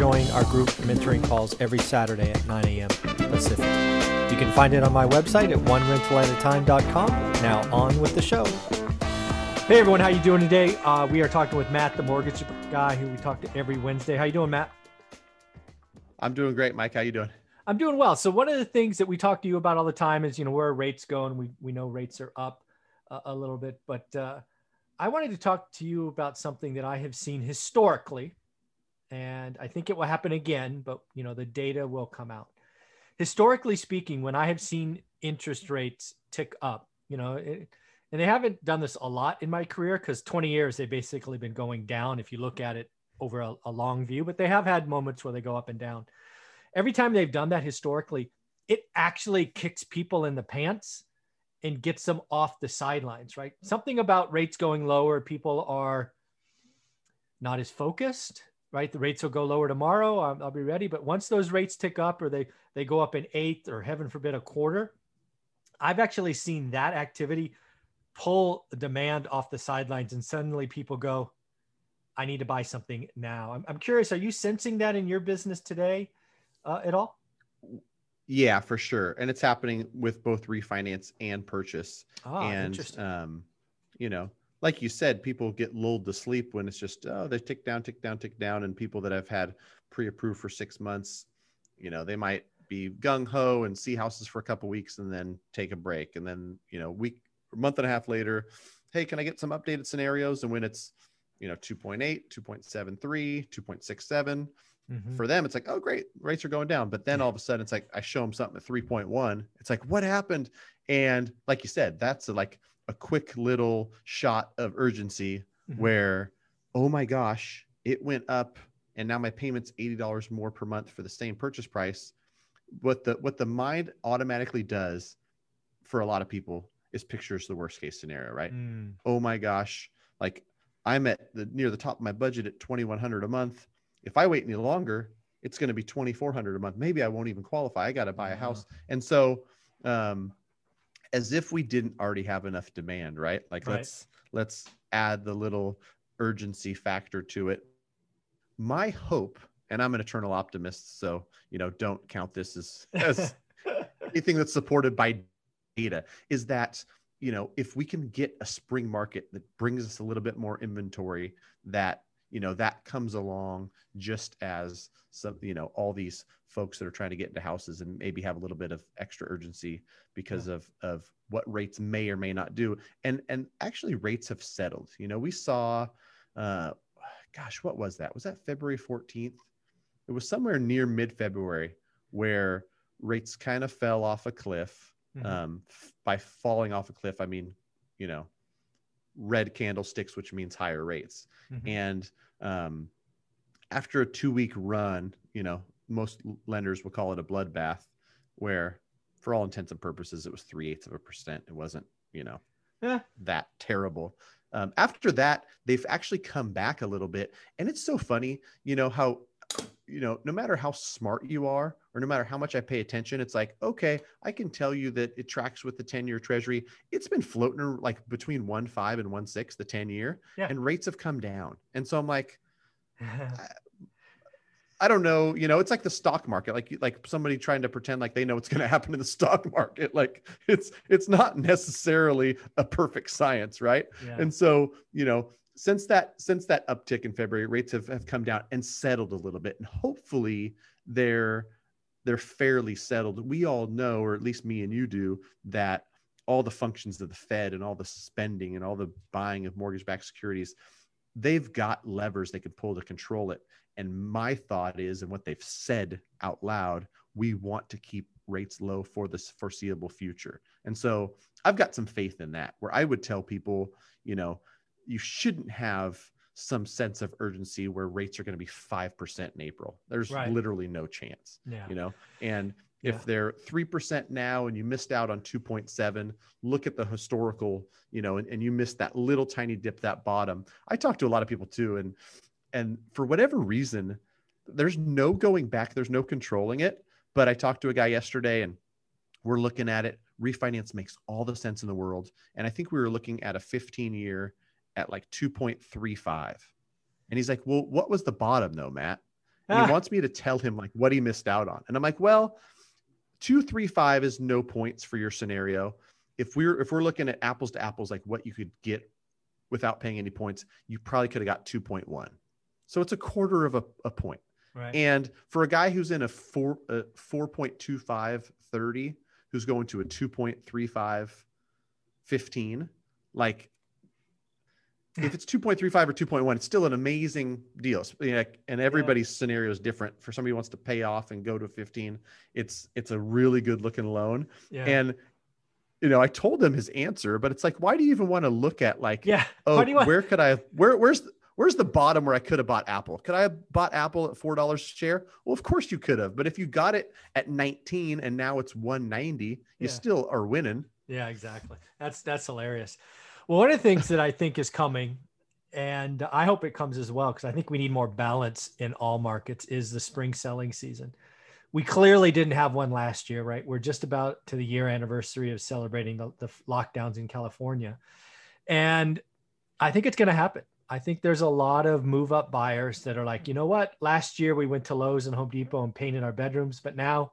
join our group mentoring calls every Saturday at 9 a.m. Pacific. You can find it on my website at onerentalatatime.com. Now on with the show. Hey everyone, how you doing today? Uh, we are talking with Matt, the mortgage guy who we talk to every Wednesday. How you doing, Matt? I'm doing great, Mike. How you doing? I'm doing well. So one of the things that we talk to you about all the time is, you know, where rates going. We we know rates are up a, a little bit, but uh, I wanted to talk to you about something that I have seen historically, and I think it will happen again. But you know, the data will come out. Historically speaking, when I have seen interest rates tick up, you know, it, and they haven't done this a lot in my career because 20 years they've basically been going down if you look at it over a, a long view, but they have had moments where they go up and down every time they've done that historically, it actually kicks people in the pants and gets them off the sidelines, right? Something about rates going lower, people are not as focused, right? The rates will go lower tomorrow. I'll, I'll be ready. But once those rates tick up or they, they go up an eighth or heaven forbid a quarter, I've actually seen that activity pull demand off the sidelines and suddenly people go, I need to buy something now. I'm, I'm curious, are you sensing that in your business today? uh, at all? Yeah, for sure. And it's happening with both refinance and purchase. Ah, and, um, you know, like you said, people get lulled to sleep when it's just, oh, they tick down, tick down, tick down. And people that have had pre approved for six months, you know, they might be gung ho and see houses for a couple weeks and then take a break. And then, you know, week, month and a half later, hey, can I get some updated scenarios? And when it's, you know, 2.8, 2.73, 2.67, Mm-hmm. For them, it's like, oh, great, rates are going down. But then all of a sudden, it's like I show them something at 3.1. It's like, what happened? And like you said, that's a, like a quick little shot of urgency mm-hmm. where, oh my gosh, it went up, and now my payment's eighty dollars more per month for the same purchase price. What the what the mind automatically does for a lot of people is pictures the worst case scenario, right? Mm. Oh my gosh, like I'm at the near the top of my budget at 2100 a month if I wait any longer, it's going to be 2400 a month. Maybe I won't even qualify. I got to buy a house. And so, um, as if we didn't already have enough demand, right? Like right. let's, let's add the little urgency factor to it. My hope, and I'm an eternal optimist. So, you know, don't count this as, as anything that's supported by data is that, you know, if we can get a spring market that brings us a little bit more inventory that you know that comes along just as some you know all these folks that are trying to get into houses and maybe have a little bit of extra urgency because yeah. of of what rates may or may not do and and actually rates have settled you know we saw uh gosh what was that was that february 14th it was somewhere near mid february where rates kind of fell off a cliff mm-hmm. um by falling off a cliff i mean you know red candlesticks, which means higher rates. Mm-hmm. And um, after a two week run, you know, most lenders will call it a bloodbath, where for all intents and purposes, it was three eighths of a percent. It wasn't, you know, yeah. that terrible. Um, after that, they've actually come back a little bit. And it's so funny, you know, how you know, no matter how smart you are, or no matter how much I pay attention, it's like, okay, I can tell you that it tracks with the 10 year treasury. It's been floating like between one five and one six, the 10 year, yeah. and rates have come down. And so I'm like, I, I don't know, you know, it's like the stock market, like like somebody trying to pretend like they know what's going to happen in the stock market. Like it's it's not necessarily a perfect science, right? Yeah. And so, you know, since that since that uptick in February, rates have, have come down and settled a little bit, and hopefully they're they're fairly settled. We all know, or at least me and you do, that all the functions of the Fed and all the spending and all the buying of mortgage-backed securities, they've got levers they can pull to control it. And my thought is, and what they've said out loud, we want to keep rates low for this foreseeable future. And so I've got some faith in that, where I would tell people, you know, you shouldn't have some sense of urgency where rates are going to be 5% in April. There's right. literally no chance, yeah. you know? And If Yeah. they're 3% now and you missed out on 2.7, look at the historical, you know, and, and you missed that little tiny dip, that bottom. I talked to a lot of people too. And, and for whatever reason, there's no going back, there's no controlling it. But I talked to a guy yesterday and we're looking at it. Refinance makes all the sense in the world. And I think we were looking at a 15 year at like 2.35. And he's like, Well, what was the bottom though, Matt? And Ah. he wants me to tell him like what he missed out on. And I'm like, well, 235 is no points for your scenario. If we're if we're looking at apples to apples, like what you could get without paying any points, you probably could have got 2.1. So it's a quarter of a, a point. Right. And for a guy who's in a four a 4.25 30, who's going to a 2.35 15, like if it's 2.35 or 2.1, it's still an amazing deal. So, you know, And everybody's scenario is different. For somebody who wants to pay off and go to 15, it's it's a really good looking loan. yeah. And you know, I told him his answer, but it's like, why do you even want to look at like, yeah. oh, Why do you want- where could I where where's the, where's the bottom where I could have bought Apple? Could I have bought Apple at four dollars a share? Well, of course you could have, but if you got it at 19 and now it's 190, you still are winning. Yeah, exactly. That's that's hilarious. Well, one of the things that I think is coming, and I hope it comes as well, because I think we need more balance in all markets, is the spring selling season. We clearly didn't have one last year, right? We're just about to the year anniversary of celebrating the, the lockdowns in California. And I think it's going to happen. I think there's a lot of move up buyers that are like, you know what? Last year we went to Lowe's and Home Depot and painted our bedrooms, but now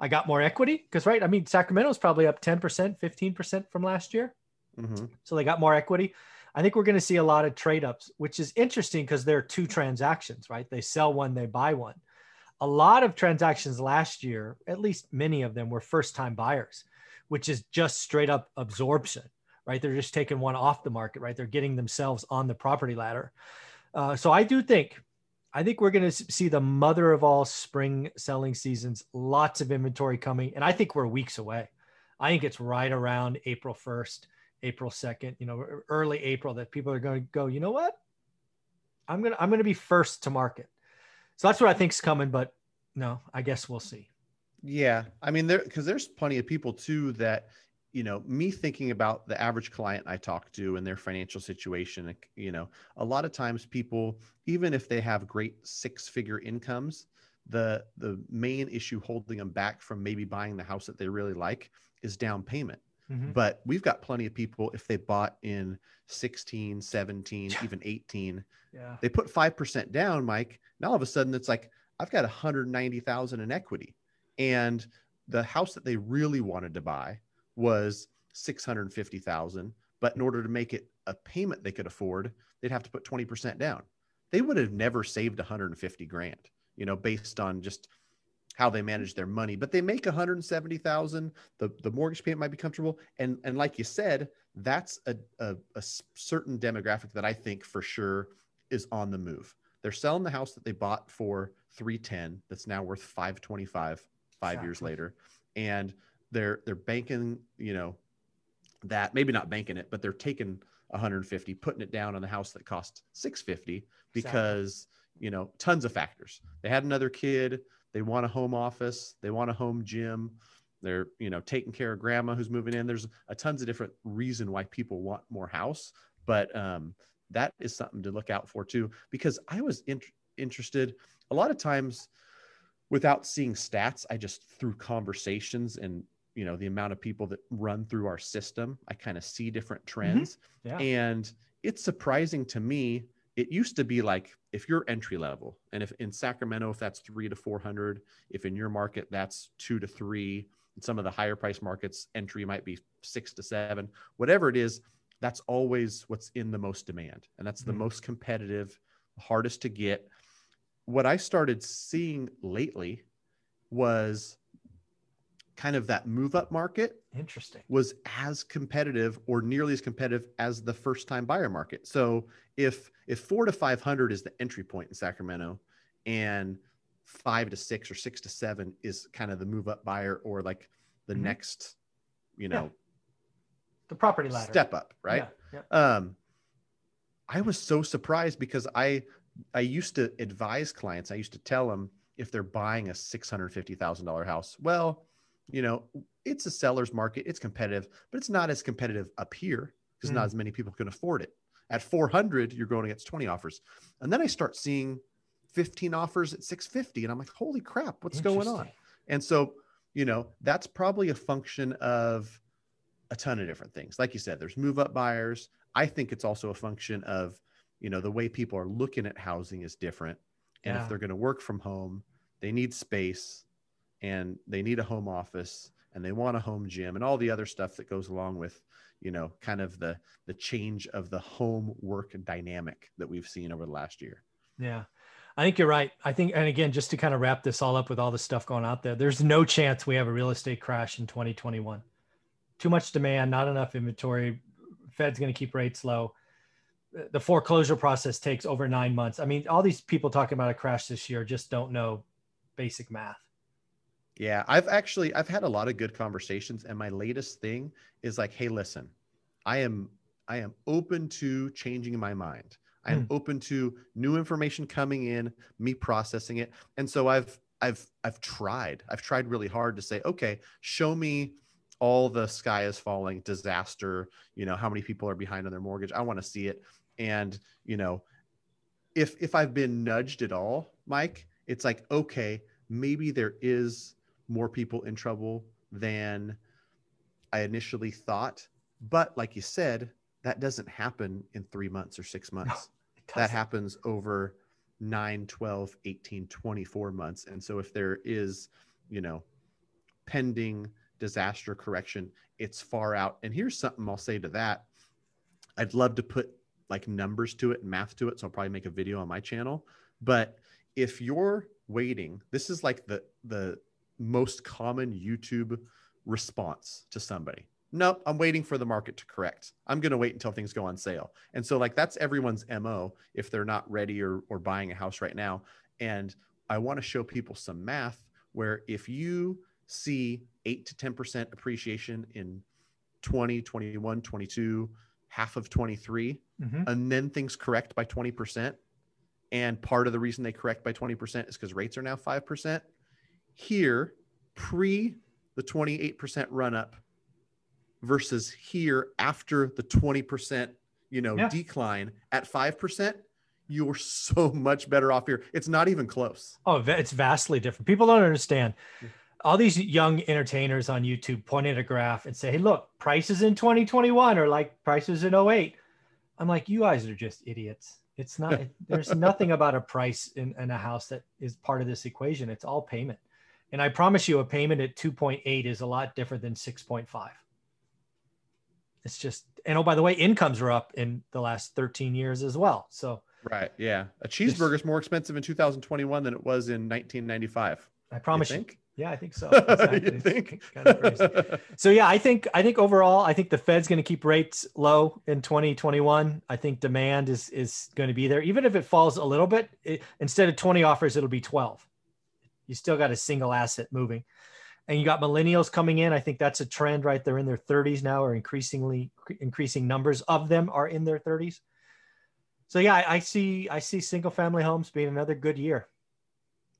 I got more equity because, right? I mean, Sacramento's probably up 10%, 15% from last year. Mhm. So they got more equity. I think we're going to see a lot of trade ups, which is interesting because there are two transactions, right? They sell one, they buy one. A lot of transactions last year, at least many of them, were first time buyers, which is just straight up absorption, right? They're just taking one off the market, right? They're getting themselves on the property ladder. Uh, so I do think, I think we're going to see the mother of all spring selling seasons, lots of inventory coming. And I think we're weeks away. I think it's right around April 1st. April 2nd, you know, e- early April that people are going to go, you know what? I'm going to, I'm going to be first to market. So that's what I think's coming, but no, I guess we'll see. Yeah. I mean, there, because there's plenty of people too that, you know, me thinking about the average client I talk to and their financial situation, you know, a lot of times people, even if they have great six figure incomes, the the main issue holding them back from maybe buying the house that they really like is down payment. Mhm. But we've got plenty of people, if they bought in 16, 17, even 18, Yeah. they put 5% down, Mike. Now all of a sudden it's like, I've got 190,000 in equity. And the house that they really wanted to buy was 650,000. But in order to make it a payment they could afford, they'd have to put 20% down. They would have never saved 150 grand, you know, based on just how they manage their money, but they make 170,000. The, the mortgage payment might be comfortable. And, and like you said, that's a a certain demographic that I think for sure is on the move. They're selling the house that they bought for 310 that's now worth 525 five years later. And they're they're banking, you know, that maybe not banking it, but they're taking 150, putting it down on the house that cost 650 because, you know, tons of factors. They had another kid, they want a home office, they want a home gym, they're, you know, taking care of grandma who's moving in. There's a tons of different reason why people want more house, but um that is something to look out for too because I was in- interested a lot of times without seeing stats i just through conversations and you know the amount of people that run through our system i kind of see different trends Yeah. and it's surprising to me it used to be like if you're entry level and if in sacramento if that's three to 400 if in your market that's two to three in some of the higher price markets entry might be six to seven whatever it is that's always what's in the most demand and that's the Mhm. most competitive hardest to get what i started seeing lately was kind of that move up market Interesting. was as competitive or nearly as competitive as the first time buyer market. So if if 4 to 500 is the entry point in Sacramento and 5 to 6 or 6 to 7 is kind of the move up buyer or like the Mhm. next you Yeah. know The property ladder. step up, right? Yeah. yeah. um i was so surprised because i i used to advise clients i used to tell them if they're buying a $650,000 house. Well, you know, it's a seller's market, it's competitive, but it's not as competitive up here because mm. not as many people can afford it. At 400, you're going against 20 offers. And then I start seeing 15 offers at 650 and I'm like, "Holy crap, what's going on?" And so, you know, that's probably a function of a ton of different things. Like you said, there's move up buyers. I think it's also a function of, you know, the way people are looking at housing is different. And yeah. if they're going to work from home, they need space and they need a home office and they want a home gym and all the other stuff that goes along with, you know, kind of the the change of the home work dynamic that we've seen over the last year. Yeah. I think you're right. I think, and again, just to kind of wrap this all up with all the stuff going out there, there's no chance we have a real estate crash in 2021 too much demand, not enough inventory. Fed's going to keep rates low. The foreclosure process takes over nine months. I mean, all these people talking about a crash this year just don't know basic math. Yeah, I've actually I've had a lot of good conversations, and my latest thing is like, hey, listen, I am I am open to changing my mind. I am mm. open to new information coming in, me processing it, and so I've I've I've tried. I've tried really hard to say, okay, show me all the sky is falling disaster you know how many people are behind on their mortgage i want to see it and you know if if i've been nudged at all mike it's like okay maybe there is more people in trouble than i initially thought but like you said that doesn't happen in 3 months or 6 months no, that happens over 9 12 18 24 months and so if there is you know pending disaster correction, it's far out. And here's something I'll say to that. I'd love to put like numbers to it and math to it. So I'll probably make a video on my channel. But if you're waiting, this is like the the most common YouTube response to somebody. Nope, I'm waiting for the market to correct. I'm going to wait until things go on sale. And so like that's everyone's MO if they're not ready or or buying a house right now. And I want to show people some math where if you see 8 to 10% appreciation in 20, 21, 22, half of 23, mm-hmm. and then things correct by 20%. And part of the reason they correct by 20% is because rates are now 5%. Here, pre the 28% run up versus here after the 20% you know yeah. decline at 5% you're so much better off here it's not even close oh it's vastly different people don't understand all these young entertainers on YouTube point at a graph and say, Hey, look, prices in 2021 are like prices in 08. I'm like, you guys are just idiots. It's not, there's nothing about a price in, in, a house that is part of this equation. It's all payment. And I promise you, a payment at 2.8 is a lot different than 6.5. It's just, and oh, by the way, incomes are up in the last 13 years as well. So, right. Yeah. A cheeseburger is more expensive in 2021 than it was in 1995. I promise you. Think? Yeah, I think so. Exactly. think? Kind of so yeah, I think I think overall, I think the Fed's going to keep rates low in 2021. I think demand is is going to be there, even if it falls a little bit. It, instead of 20 offers, it'll be 12. You still got a single asset moving, and you got millennials coming in. I think that's a trend, right? They're in their 30s now, or increasingly increasing numbers of them are in their 30s. So yeah, I, I see I see single family homes being another good year.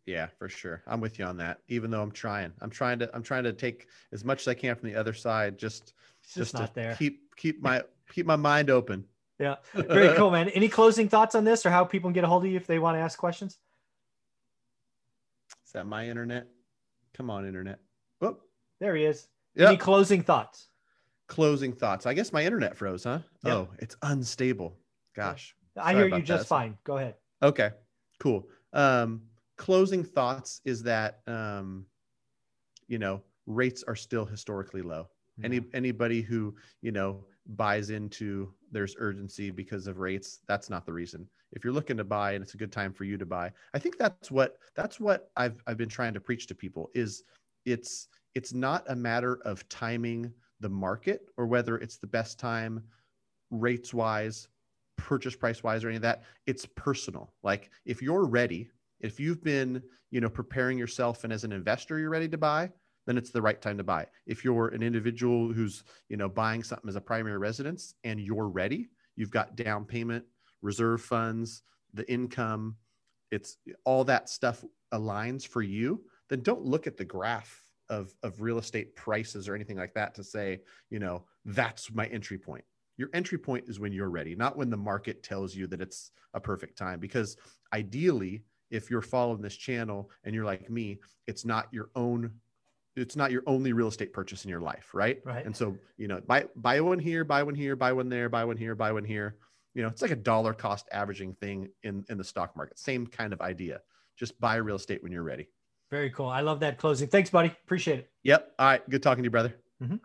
Yeah, for sure. I'm with you on that. Even though I'm trying, I'm trying to, I'm trying to take as much as I can from the other side. Just, just, just to there. keep, keep my, keep my mind open. Yeah. Very cool, man. Any closing thoughts on this or how people can get a hold of you if they want to ask questions? Is that my internet? Come on, internet. Oh, there he is. Yep. Any closing thoughts? Closing thoughts. I guess my internet froze, huh? Yep. Oh, it's unstable. Gosh. I hear you just that. fine. Go ahead. Okay. Cool. Um, closing thoughts is that um, you know rates are still historically low. Yeah. Any anybody who you know buys into there's urgency because of rates, that's not the reason. If you're looking to buy and it's a good time for you to buy, I think that's what that's what I've I've been trying to preach to people is it's it's not a matter of timing the market or whether it's the best time rates wise purchase price wise or any of that it's personal like if you're ready if you've been, you know, preparing yourself and as an investor you're ready to buy, then it's the right time to buy. If you're an individual who's, you know, buying something as a primary residence and you're ready, you've got down payment, reserve funds, the income, it's all that stuff aligns for you, then don't look at the graph of of real estate prices or anything like that to say, you know, that's my entry point. Your entry point is when you're ready, not when the market tells you that it's a perfect time. Because ideally, if you're following this channel and you're like me, it's not your own it's not your only real estate purchase in your life, right? Right. And so, you know, buy buy one here, buy one here, buy one there, buy one here, buy one here. You know, it's like a dollar cost averaging thing in in the stock market. Same kind of idea. Just buy real estate when you're ready. Very cool. I love that closing. Thanks, buddy. Appreciate it. Yep. All right. Good talking to you, brother. Mhm.